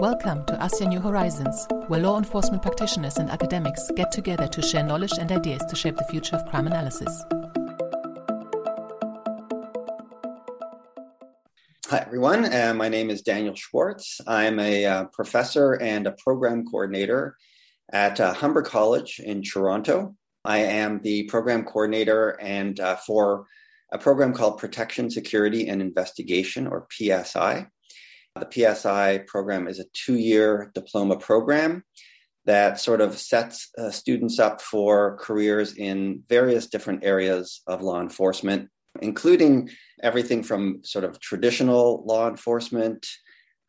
Welcome to ASEAN New Horizons, where law enforcement practitioners and academics get together to share knowledge and ideas to shape the future of crime analysis. Hi, everyone. Uh, my name is Daniel Schwartz. I'm a uh, professor and a program coordinator at uh, Humber College in Toronto. I am the program coordinator and uh, for a program called Protection, Security, and Investigation, or PSI. The PSI program is a two year diploma program that sort of sets uh, students up for careers in various different areas of law enforcement, including everything from sort of traditional law enforcement,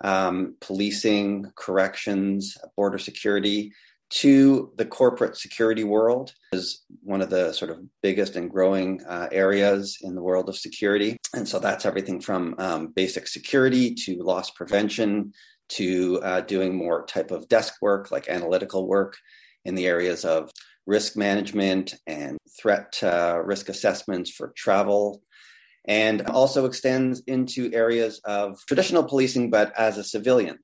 um, policing, corrections, border security, to the corporate security world is one of the sort of biggest and growing uh, areas in the world of security. And so that's everything from um, basic security to loss prevention to uh, doing more type of desk work like analytical work in the areas of risk management and threat uh, risk assessments for travel and also extends into areas of traditional policing but as a civilian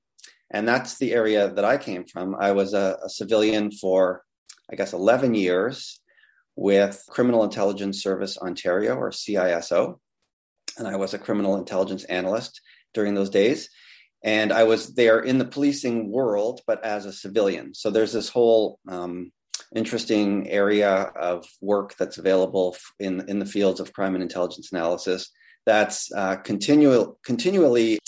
and that's the area that I came from. I was a, a civilian for, I guess, 11 years with Criminal Intelligence Service Ontario, or CISO. And I was a criminal intelligence analyst during those days. And I was there in the policing world, but as a civilian. So there's this whole um, interesting area of work that's available in, in the fields of crime and intelligence analysis that's uh, continual, continually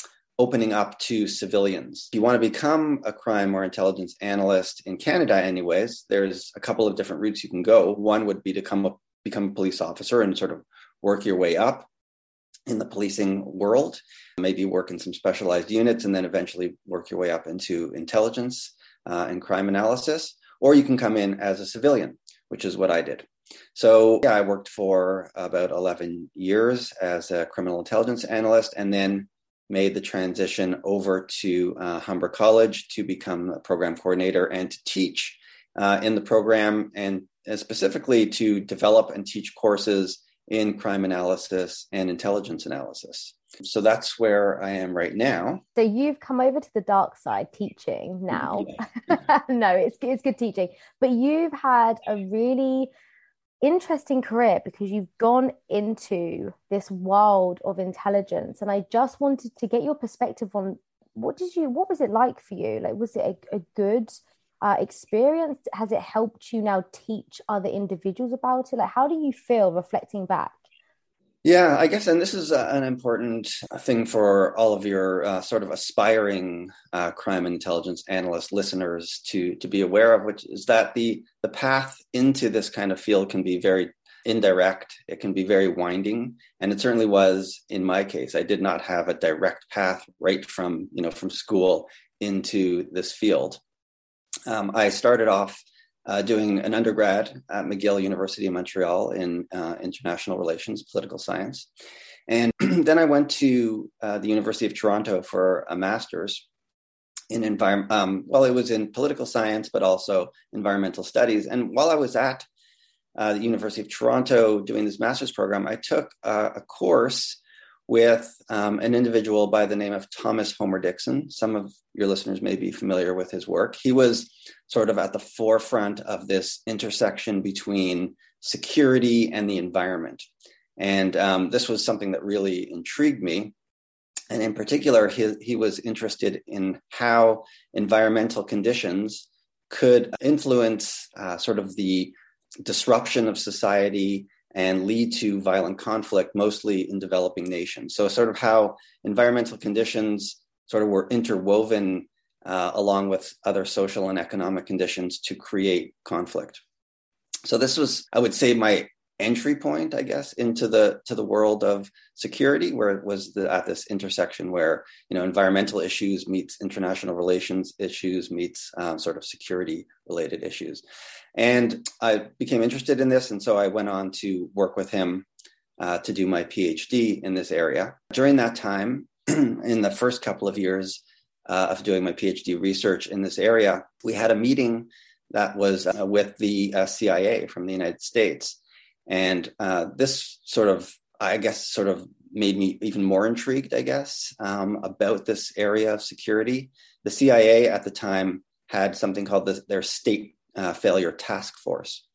opening up to civilians. If you want to become a crime or intelligence analyst in Canada, anyways, there's a couple of different routes you can go. One would be to come up, become a police officer and sort of work your way up in the policing world, maybe work in some specialized units, and then eventually work your way up into intelligence uh, and crime analysis. Or you can come in as a civilian, which is what I did. So yeah, I worked for about 11 years as a criminal intelligence analyst and then made the transition over to uh, Humber College to become a program coordinator and to teach uh, in the program and uh, specifically to develop and teach courses in crime analysis and intelligence analysis. So that's where I am right now. So you've come over to the dark side teaching now. No, it's it's good teaching, but you've had a really interesting career because you've gone into this world of intelligence. And i just wanted to get your perspective on what did you what was it like for you? Like was it a, a good uh, experience? Has it helped you now teach other individuals about it? Like how do you feel reflecting back yeah, I guess, and this is uh, an important thing for all of your uh, sort of aspiring uh, crime intelligence analyst listeners to to be aware of, which is that the the path into this kind of field can be very indirect. It can be very winding, and it certainly was in my case. I did not have a direct path right from you know from school into this field. Um, I started off uh, doing an undergrad at McGill University of Montreal in uh, international relations, political science. And then I went to uh, the University of Toronto for a master's in environment. Um, well, it was in political science, but also environmental studies. And while I was at uh, the University of Toronto doing this master's program, I took a course with um, an individual by the name of Thomas Homer Dixon. Some of your listeners may be familiar with his work. He was sort of at the forefront of this intersection between security and the environment. And um, this was something that really intrigued me. And in particular, he, he was interested in how environmental conditions could influence uh, sort of the disruption of society and lead to violent conflict, mostly in developing nations. So, sort of how environmental conditions sort of were interwoven uh, along with other social and economic conditions to create conflict. So, this was, I would say, my entry point, I guess, into the to the world of security, where it was the, at this intersection where you know environmental issues meets international relations issues meets um, sort of security related issues, and I became interested in this, and so I went on to work with him uh, to do my PhD in this area. During that time, in the first couple of years uh, of doing my PhD research in this area, we had a meeting that was uh, with the uh, CIA from the United States. And uh, this sort of, I guess, sort of made me even more intrigued, I guess, um, about this area of security. The CIA at the time had something called the, their State uh, Failure Task Force.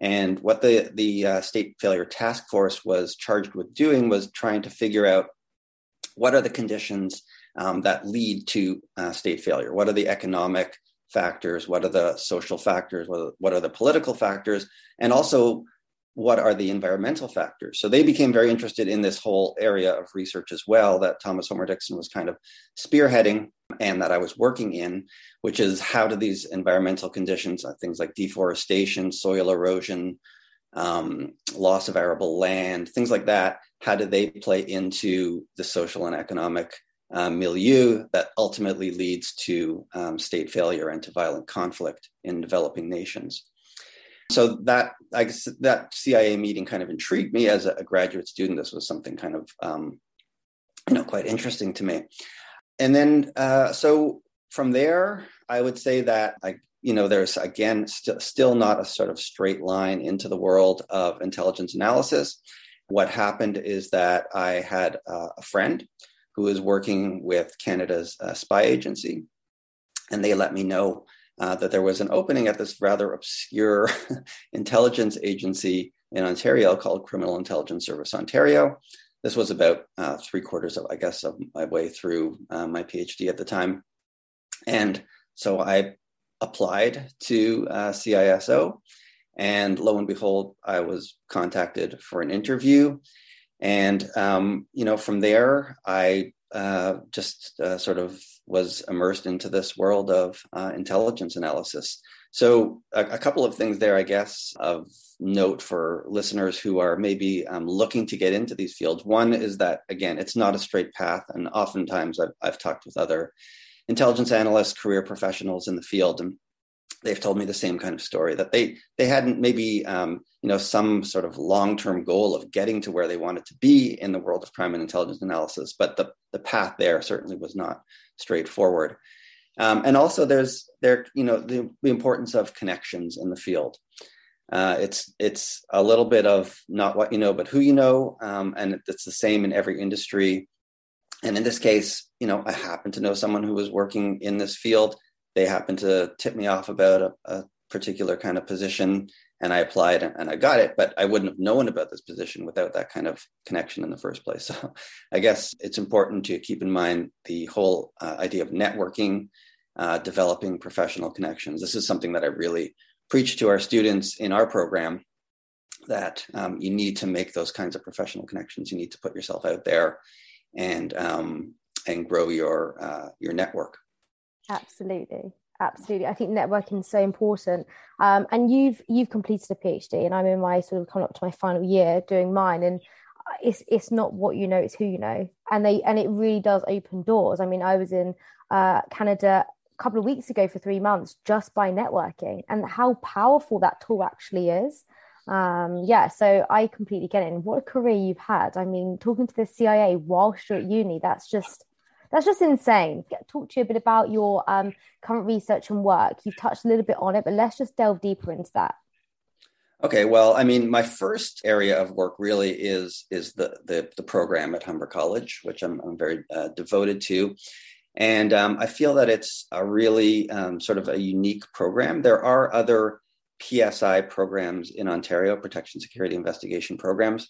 And what the, the uh, State Failure Task Force was charged with doing was trying to figure out what are the conditions um, that lead to uh, state failure? What are the economic factors? What are the social factors? What are, what are the political factors? And also, what are the environmental factors? So they became very interested in this whole area of research as well that Thomas Homer Dixon was kind of spearheading and that I was working in, which is how do these environmental conditions, uh, things like deforestation, soil erosion, um, loss of arable land, things like that, how do they play into the social and economic um, milieu that ultimately leads to um, state failure and to violent conflict in developing nations? So that I guess that CIA meeting kind of intrigued me as a, graduate student. This was something kind of um, you know quite interesting to me. And then uh, so from there, I would say that I you know there's again st- still not a sort of straight line into the world of intelligence analysis. What happened is that I had uh, a friend who was working with Canada's uh, spy agency, and they let me know uh, that there was an opening at this rather obscure intelligence agency in Ontario called Criminal Intelligence Service Ontario. This was about uh, three quarters of, I guess, of my way through uh, my PhD at the time. And so I applied to uh, CISO, and lo and behold, I was contacted for an interview. And, um, you know, from there, I uh, just sort of was immersed into this world of uh, intelligence analysis. So, a, a, couple of things there, I guess, of note for listeners who are maybe um, looking to get into these fields. One is that, again, it's not a straight path. And oftentimes I've, I've talked with other intelligence analysts, career professionals in the field, and they've told me the same kind of story that they they hadn't maybe um, you know some sort of long term goal of getting to where they wanted to be in the world of crime and intelligence analysis, but the the path there certainly was not straightforward. Um, and also, there's there you know the, the importance of connections in the field. Uh, it's it's a little bit of not what you know, but who you know, um, and it's the same in every industry. And in this case, you know, I happen to know someone who was working in this field they happened to tip me off about a, a particular kind of position and I applied and I got it, but I wouldn't have known about this position without that kind of connection in the first place. So I guess it's important to keep in mind the whole uh, idea of networking, uh, developing professional connections. This is something that I really preach to our students in our program that um, you need to make those kinds of professional connections. You need to put yourself out there and um, and grow your uh, your network. Absolutely. Absolutely. I think networking is so important. Um, and you've you've completed a PhD and I'm in my sort of coming up to my final year doing mine and it's it's not what you know, it's who you know. And they and it really does open doors. I mean, I was in uh, Canada a couple of weeks ago for three months just by networking and how powerful that tool actually is. Um, yeah, so I completely get it. And what a career you've had. I mean, talking to the CIA whilst you're at uni, that's just that's just insane. Talk to you a bit about your um, current research and work. You've touched a little bit on it, but let's just delve deeper into that. Okay, well, I mean, my first area of work really is is the the, the program at Humber College, which I'm, I'm very uh, devoted to, and um, I feel that it's a really um, sort of a unique program. There are other PSI programs in Ontario, Protection Security Investigation programs,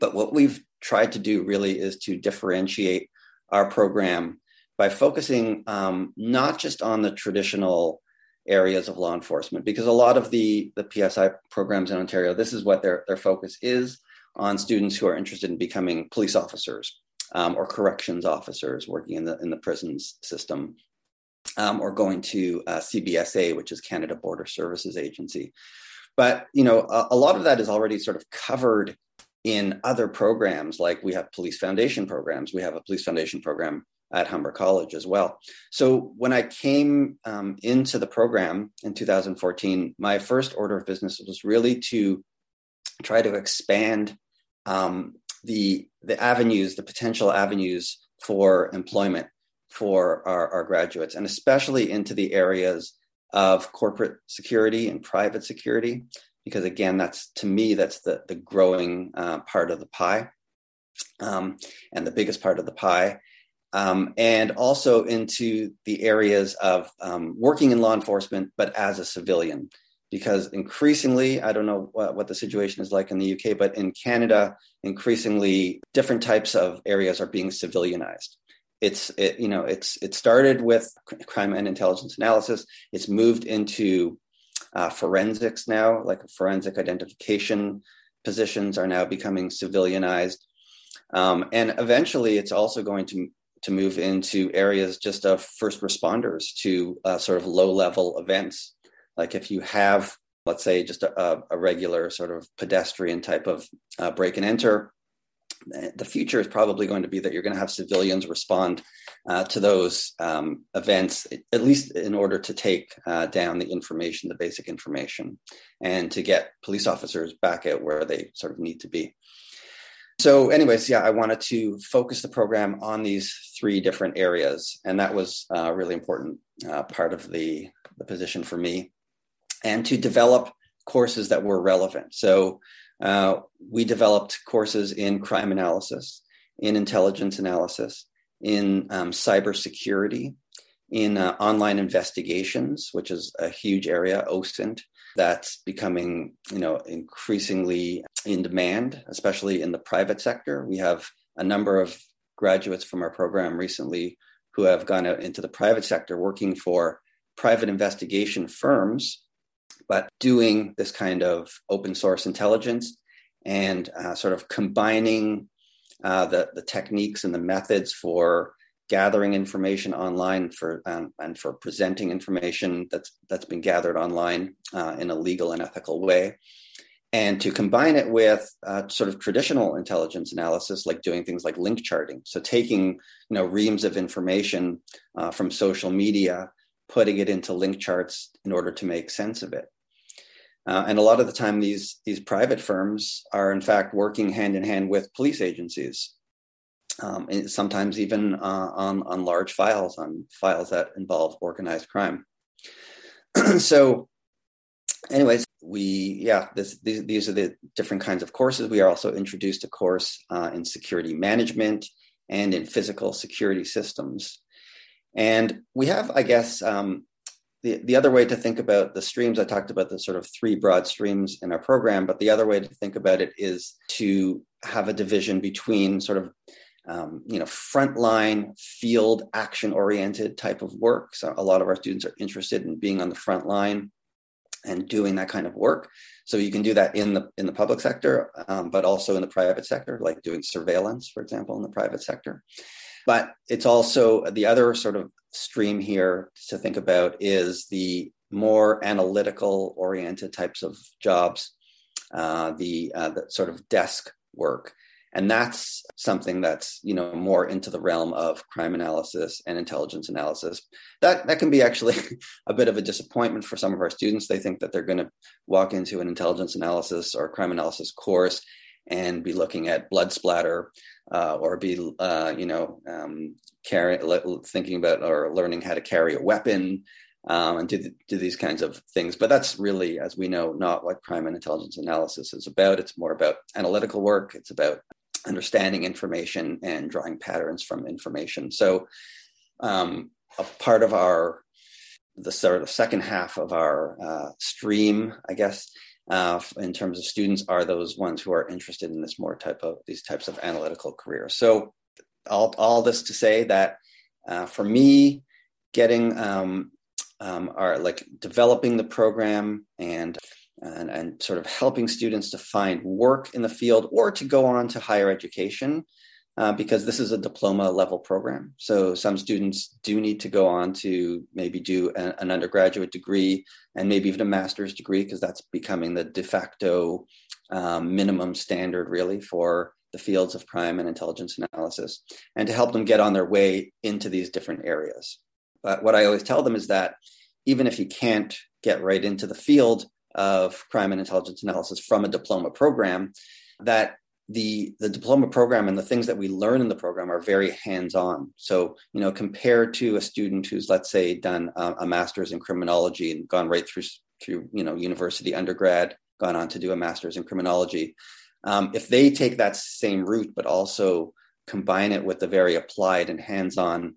but what we've tried to do really is to differentiate our program by focusing um, not just on the traditional areas of law enforcement, because a lot of the, the PSI programs in Ontario, this is what their, their focus is on students who are interested in becoming police officers um, or corrections officers working in the, in the prisons system. Um, or going to uh, CBSA, which is Canada Border Services Agency. But you know, a, a lot of that is already sort of covered in other programs, like we have police foundation programs, we have a police foundation program at Humber College as well. So when I came um, into the program in 2014, my first order of business was really to try to expand um, the the avenues, the potential avenues for employment for our, our graduates, and especially into the areas of corporate security and private security because again that's to me that's the the growing uh, part of the pie um, and the biggest part of the pie. Um, and also into the areas of um, working in law enforcement, but as a civilian. Because increasingly, I don't know what, what, the situation is like in the UK, but in Canada, increasingly different types of areas are being civilianized. It's it, you know it's it started with crime and intelligence analysis. It's moved into uh, forensics now, like forensic identification positions are now becoming civilianized. Um, and eventually, it's also going to to move into areas just of first responders to uh, sort of low level events. Like if you have, let's say, just a, a regular sort of pedestrian type of uh, break and enter, the future is probably going to be that you're going to have civilians respond uh, to those um, events, at least in order to take uh, down the information, the basic information, and to get police officers back at where they sort of need to be. So, anyways, yeah, I wanted to focus the program on these three different areas, and that was a really important uh, part of the, the position for me, and to develop courses that were relevant. So, uh, we developed courses in crime analysis, in intelligence analysis, in um, cybersecurity, in uh, online investigations, which is a huge area, OSINT, that's becoming, you know, increasingly in demand, especially in the private sector. We have a number of graduates from our program recently who have gone out into the private sector working for private investigation firms, but doing this kind of open source intelligence and uh, sort of combining uh, the, the techniques and the methods for gathering information online for um, and for presenting information that's that's been gathered online uh, in a legal and ethical way. And to combine it with uh, sort of traditional intelligence analysis like doing things like link charting. So taking you know reams of information uh, from social media putting it into link charts in order to make sense of it uh, and a lot of the time these these private firms are in fact working hand in hand with police agencies um, sometimes even uh, on on large files, on files that involve organized crime. so, anyways, we yeah, this, these these are the different kinds of courses. We are also introduced a course uh, in security management and in physical security systems, and we have, I guess. Um, the, the other way to think about the streams, I talked about the sort of three broad streams in our program, but the other way to think about it is to have a division between sort of um, you know, frontline field action oriented type of work. So a lot of our students are interested in being on the front line and doing that kind of work. So you can do that in the in the public sector, um, but also in the private sector, like doing surveillance, for example, in the private sector. But it's also the other sort of stream here to think about is the more analytical oriented types of jobs, uh, the, uh, the sort of desk work and that's something that's you know more into the realm of crime analysis and intelligence analysis that that can be actually a bit of a disappointment for some of our students they think that they're going to walk into an intelligence analysis or crime analysis course and be looking at blood splatter uh, or be uh, you know um, carry, thinking about or learning how to carry a weapon um, and do, the, do these kinds of things. But that's really, as we know, not what crime and intelligence analysis is about. It's more about analytical work. It's about understanding information and drawing patterns from information. So, um, a part of our the sort of second half of our uh, stream, I guess, uh, in terms of students, are those ones who are interested in this more type of these types of analytical careers. So, all all this to say that uh, for me, getting um, um, our like developing the program and and, and sort of helping students to find work in the field or to go on to higher education uh, because this is a diploma level program. So some students do need to go on to maybe do a, an undergraduate degree and maybe even a master's degree because that's becoming the de facto um, minimum standard really for the fields of crime and intelligence analysis and to help them get on their way into these different areas. But what I always tell them is that even if you can't get right into the field, of crime and intelligence analysis from a diploma program that the the diploma program and the things that we learn in the program are very hands on so you know compared to a student who's let's say done a, a master's in criminology and gone right through through you know university undergrad gone on to do a master's in criminology. Um, if they take that same route, but also combine it with the very applied and hands-on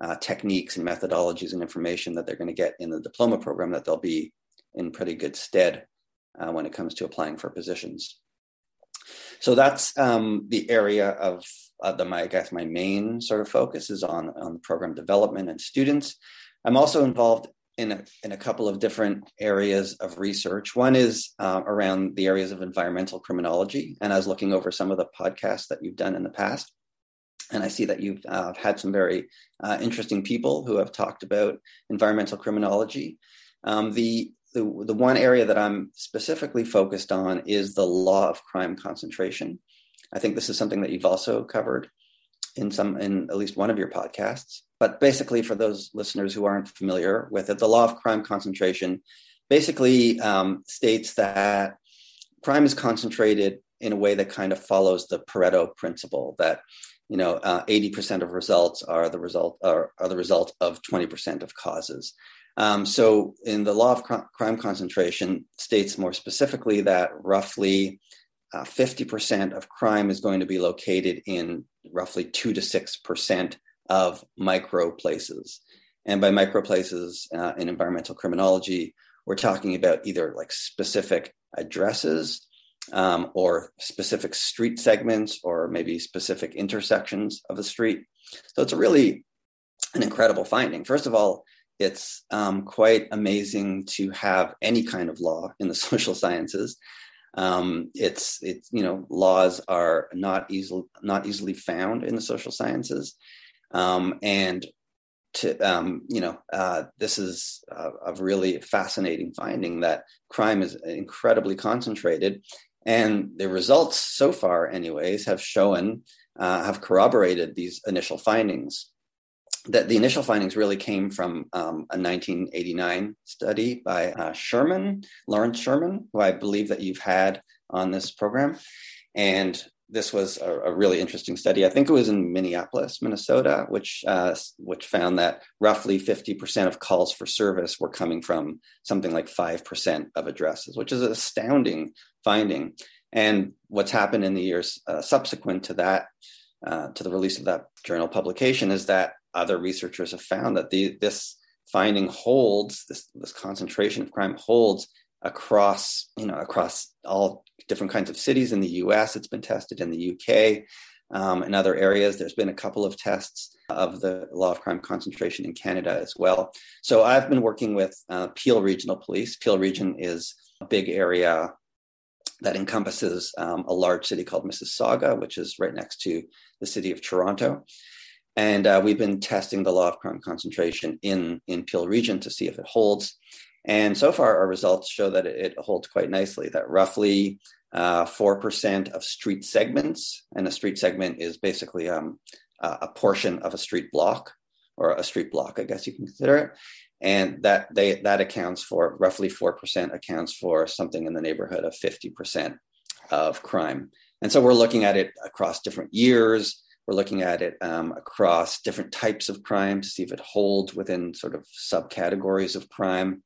uh, techniques and methodologies and information that they're going to get in the diploma program, that they'll be in pretty good stead uh, when it comes to applying for positions. So that's um, the area of uh, the my I guess my main sort of focus is on on program development and students. I'm also involved in a, in a couple of different areas of research. One is uh, around the areas of environmental criminology, and I was looking over some of the podcasts that you've done in the past, and I see that you've uh, had some very uh, interesting people who have talked about environmental criminology. Um, the the, the one area that I'm specifically focused on is the law of crime concentration. I think this is something that you've also covered in some in at least one of your podcasts. But basically, for those listeners who aren't familiar with it, the law of crime concentration basically um, states that crime is concentrated in a way that kind of follows the Pareto principle that you know uh, 80% of results are the result are, are the result of 20% of causes um, so, in the law of crime concentration, states more specifically that roughly uh, 50% of crime is going to be located in roughly 2 to 6% of micro places. And by micro places uh, in environmental criminology, we're talking about either like specific addresses um, or specific street segments or maybe specific intersections of a street. So it's a really an incredible finding. First of all, it's um, quite amazing to have any kind of law in the social sciences. Um, it's it's you know laws are not easily not easily found in the social sciences, um, and to um, you know uh, this is a, a, really fascinating finding that crime is incredibly concentrated, and the results so far, anyways, have shown uh, have corroborated these initial findings that the initial findings really came from um, a 1989 study by uh, Sherman, Lawrence Sherman, who I believe that you've had on this program. And this was a, a really interesting study. I think it was in Minneapolis, Minnesota, which uh, which found that roughly 50% of calls for service were coming from something like 5% of addresses, which is an astounding finding. And what's happened in the years uh, subsequent to that, uh, to the release of that journal publication, is that other researchers have found that the, this finding holds this, this concentration of crime holds across you know across all different kinds of cities in the us it's been tested in the uk um, in other areas. There's been a couple of tests of the law of crime concentration in canada as well. So i've been working with uh, peel regional police. Peel region is a big area that encompasses um, a large city called mississauga which is right next to the city of toronto and uh, we've been testing the law of crime concentration in, in Peel region to see if it holds. And so far, our results show that it, holds quite nicely, that roughly uh, 4% of street segments, and a street segment is basically um, a portion of a street block, or a street block, I guess you can consider it. And that they that accounts for roughly 4% accounts for something in the neighborhood of 50% of crime. And so we're looking at it across different years, we're looking at it um, across different types of crime to see if it holds within sort of subcategories of crime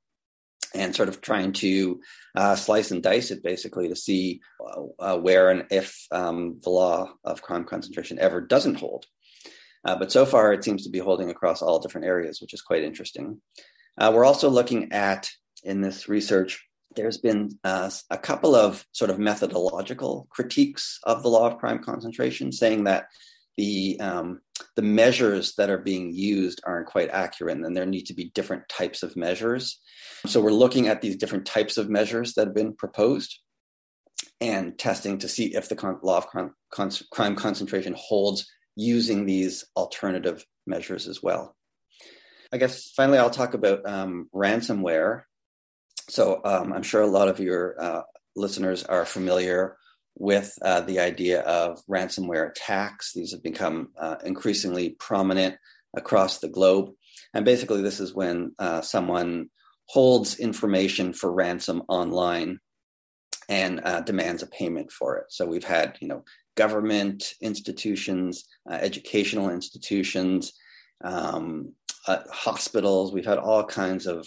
and sort of trying to uh, slice and dice it basically to see uh, uh, where and if um, the law of crime concentration ever doesn't hold. Uh, but so far, it seems to be holding across all different areas, which is quite interesting. Uh, we're also looking at, in this research, there's been uh, a couple of sort of methodological critiques of the law of crime concentration, saying that the um, the measures that are being used aren't quite accurate and there need to be different types of measures. So we're looking at these different types of measures that have been proposed and testing to see if the con- law of crime, con- crime concentration holds using these alternative measures as well. I guess finally i'll talk about um, ransomware. So um, i'm sure a lot of your uh, listeners are familiar with uh, the idea of ransomware attacks. These have become uh, increasingly prominent across the globe. And basically, this is when uh, someone holds information for ransom online and uh, demands a payment for it. So we've had, you know, government institutions, uh, educational institutions, um, uh, hospitals. We've had all kinds of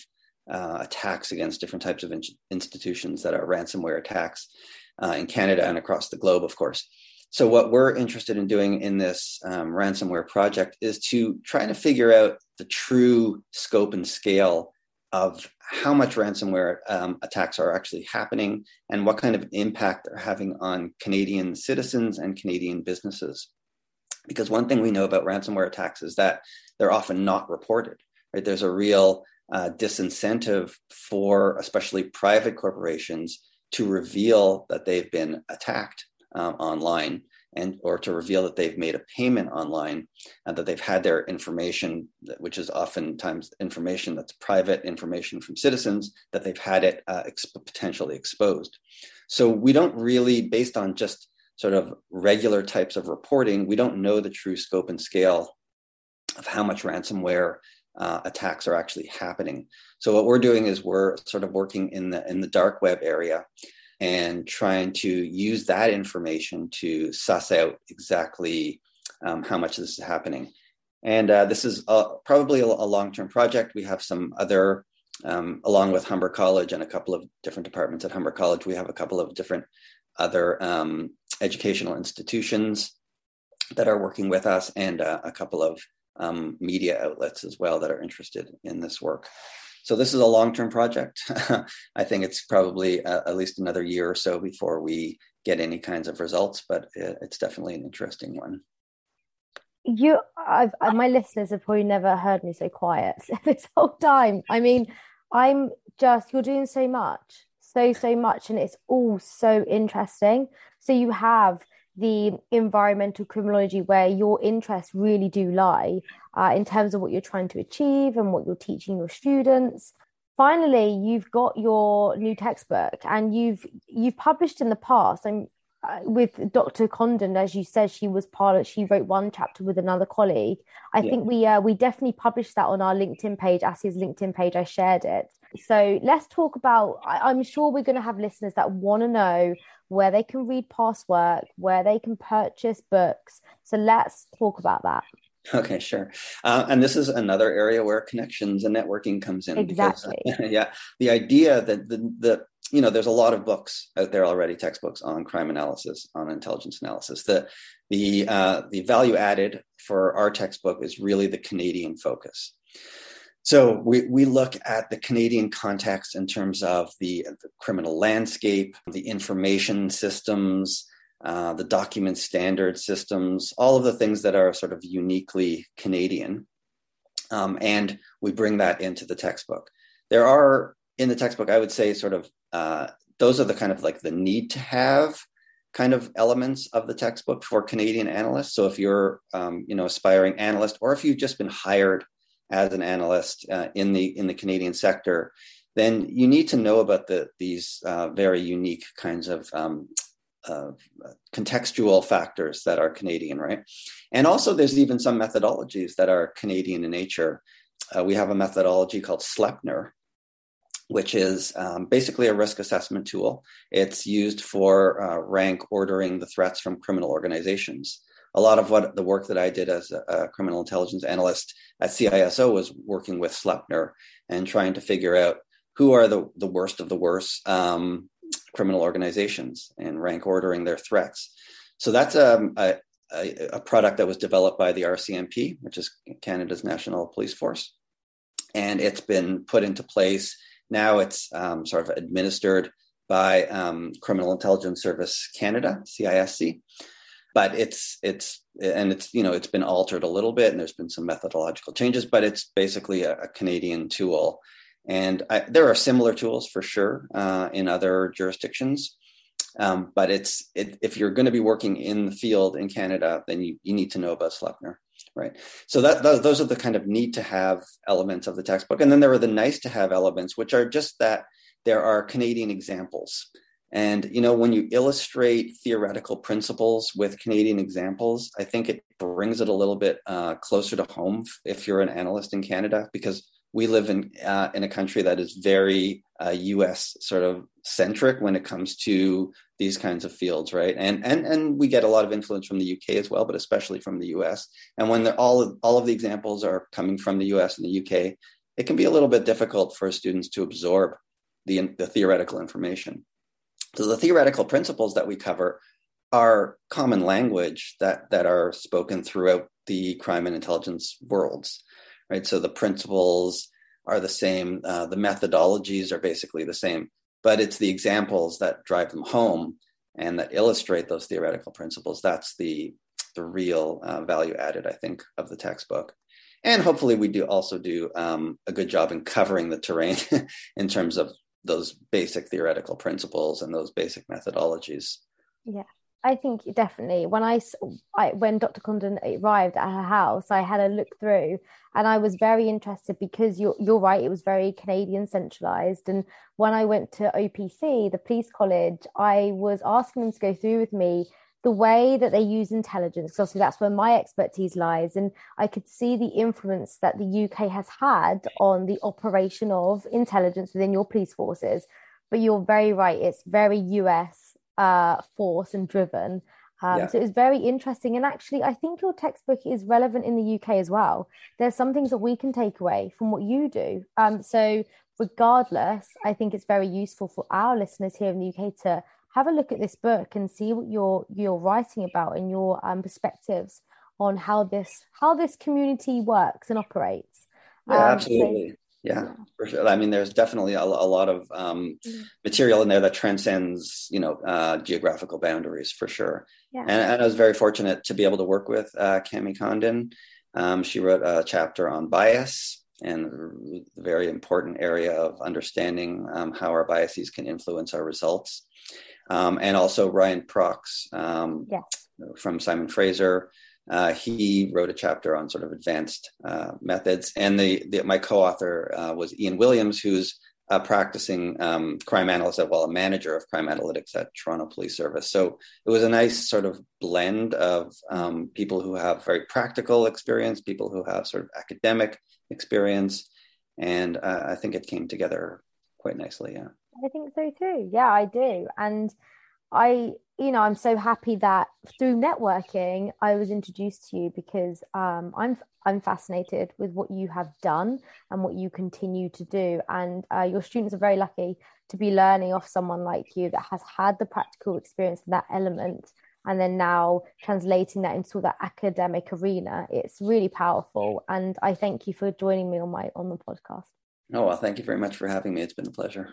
attacks against different types of in- institutions that are ransomware attacks. Uh, in Canada and across the globe, of course. So, what we're interested in doing in this um, ransomware project is to try to figure out the true scope and scale of how much ransomware um, attacks are actually happening and what kind of impact they're having on Canadian citizens and Canadian businesses. Because one thing we know about ransomware attacks is that they're often not reported. Right? There's a real uh, disincentive for especially private corporations to reveal that they've been attacked um, online and or to reveal that they've made a payment online and that they've had their information which is oftentimes information that's private information from citizens that they've had it uh, exp- potentially exposed. So we don't really based on just sort of regular types of reporting we don't know the true scope and scale of how much ransomware uh, attacks are actually happening so what we're doing is we're sort of working in the in the dark web area and trying to use that information to suss out exactly um, how much this is happening. And uh, this is a, probably a, a long term project. We have some other, um, along with Humber College and a couple of different departments at Humber College, we have a couple of different other um, educational institutions that are working with us and uh, a couple of um, media outlets as well that are interested in this work. So this is a long-term project. I think it's probably uh, at least another year or so before we get any kinds of results, but it's definitely an interesting one. You, I've, uh, my listeners have probably never heard me so quiet this whole time. I mean, I'm just you're doing so much, so so much, and it's all so interesting. So you have the environmental criminology where your interests really do lie uh, in terms of what you're trying to achieve and what you're teaching your students finally you've got your new textbook and you've you've published in the past and uh, with Dr. Condon, as you said, she was part of. She wrote one chapter with another colleague. I yeah. think we uh, we definitely published that on our LinkedIn page. as his LinkedIn page, I shared it. So let's talk about. I, I'm sure we're going to have listeners that want to know where they can read past work, where they can purchase books. So let's talk about that. Okay, sure. Uh, and this is another area where connections and networking comes in. Exactly. Because, yeah, the idea that the, the you know there's a lot of books out there already, textbooks on crime analysis, on intelligence analysis. The the uh, the value added for our textbook is really the Canadian focus. So we, we look at the Canadian context in terms of the, the criminal landscape, the information systems, uh, the document standard systems, all of the things that are sort of uniquely Canadian. Um, and we bring that into the textbook. There are in the textbook, I would say, sort of uh, those are the kind of like the need to have kind of elements of the textbook for Canadian analysts. So if you're, um, you know, aspiring analyst, or if you've just been hired as an analyst uh, in the in the Canadian sector, then you need to know about the these uh, very unique kinds of um, uh, contextual factors that are Canadian, right? And also, there's even some methodologies that are Canadian in nature. Uh, we have a methodology called SLEPNR, which is um, basically a risk assessment tool. It's used for uh, rank ordering the threats from criminal organizations. A lot of what the work that I did as a, criminal intelligence analyst at CISO was working with SLEPNR and trying to figure out who are the, the worst of the worst um, criminal organizations and rank ordering their threats. So that's um, a, a, a, product that was developed by the RCMP, which is Canada's National Police Force. And it's been put into place. Now it's um, sort of administered by um, Criminal Intelligence Service Canada, CISC. But it's it's and it's you know it's been altered a little bit, and there's been some methodological changes. But it's basically a, a Canadian tool and I, there are similar tools for sure uh, in other jurisdictions. Um, but it's it, if you're going to be working in the field in Canada, then you, you need to know about SLEPNR, right? So that those are the kind of need to have elements of the textbook, and then there are the nice to have elements, which are just that there are Canadian examples. And you know, when you illustrate theoretical principles with Canadian examples, I think it brings it a little bit uh, closer to home if you're an analyst in Canada, because we live in uh, in a country that is very uh, U.S. sort of centric when it comes to these kinds of fields, right? And and and we get a lot of influence from the U.K. as well, but especially from the U.S. And when all of, all of the examples are coming from the U.S. and the U.K., it can be a little bit difficult for students to absorb the the theoretical information. So the theoretical principles that we cover are common language that that are spoken throughout the crime and intelligence worlds, right? So the principles are the same, uh, the methodologies are basically the same, but it's the examples that drive them home and that illustrate those theoretical principles. That's the the real uh, value added, I think, of the textbook. And hopefully, we do also do um, a good job in covering the terrain in terms of those basic theoretical principles and those basic methodologies. Yeah. I think definitely when I, I, when Dr. Condon arrived at her house, I had a look through, and I was very interested because you're you're right. It was very Canadian centralized, and when I went to OPC, the police college, I was asking them to go through with me the way that they use intelligence, because obviously that's where my expertise lies. And I could see the influence that the UK has had on the operation of intelligence within your police forces. But you're very right, it's very US uh, force and driven. Um, yeah. So it was very interesting. And actually, I think your textbook is relevant in the UK as well. There's some things that we can take away from what you do. Um, so, regardless, I think it's very useful for our listeners here in the UK to have a look at this book and see what you're you're writing about and your um, perspectives on how this how this community works and operates. Yeah, um, absolutely. So, yeah, yeah, for sure. I mean, there's definitely a, a lot of um, mm. material in there that transcends, you know, uh, geographical boundaries for sure. Yeah. And, and, I was very fortunate to be able to work with uh, Cami Condon. Um, she wrote a chapter on bias and a very important area of understanding um, how our biases can influence our results um, and also Ryan Prox um, yes. from Simon Fraser. Uh, he wrote a chapter on sort of advanced uh, methods, and the, the my co-author uh, was Ian Williams, who's a practicing um, crime analyst, as well, a manager of crime analytics at Toronto Police Service. So it was a nice sort of blend of um, people who have very practical experience, people who have sort of academic experience, and uh, I think it came together quite nicely. Yeah. I think so too. Yeah, I do. And I, you know, I'm so happy that through networking, I was introduced to you because um, I'm I'm fascinated with what you have done and what you continue to do. And uh, your students are very lucky to be learning off someone like you that has had the practical experience in that element and then now translating that into that academic arena it's really powerful and i thank you for joining me on my on the podcast Oh, well, thank you very much for having me. It's been a pleasure.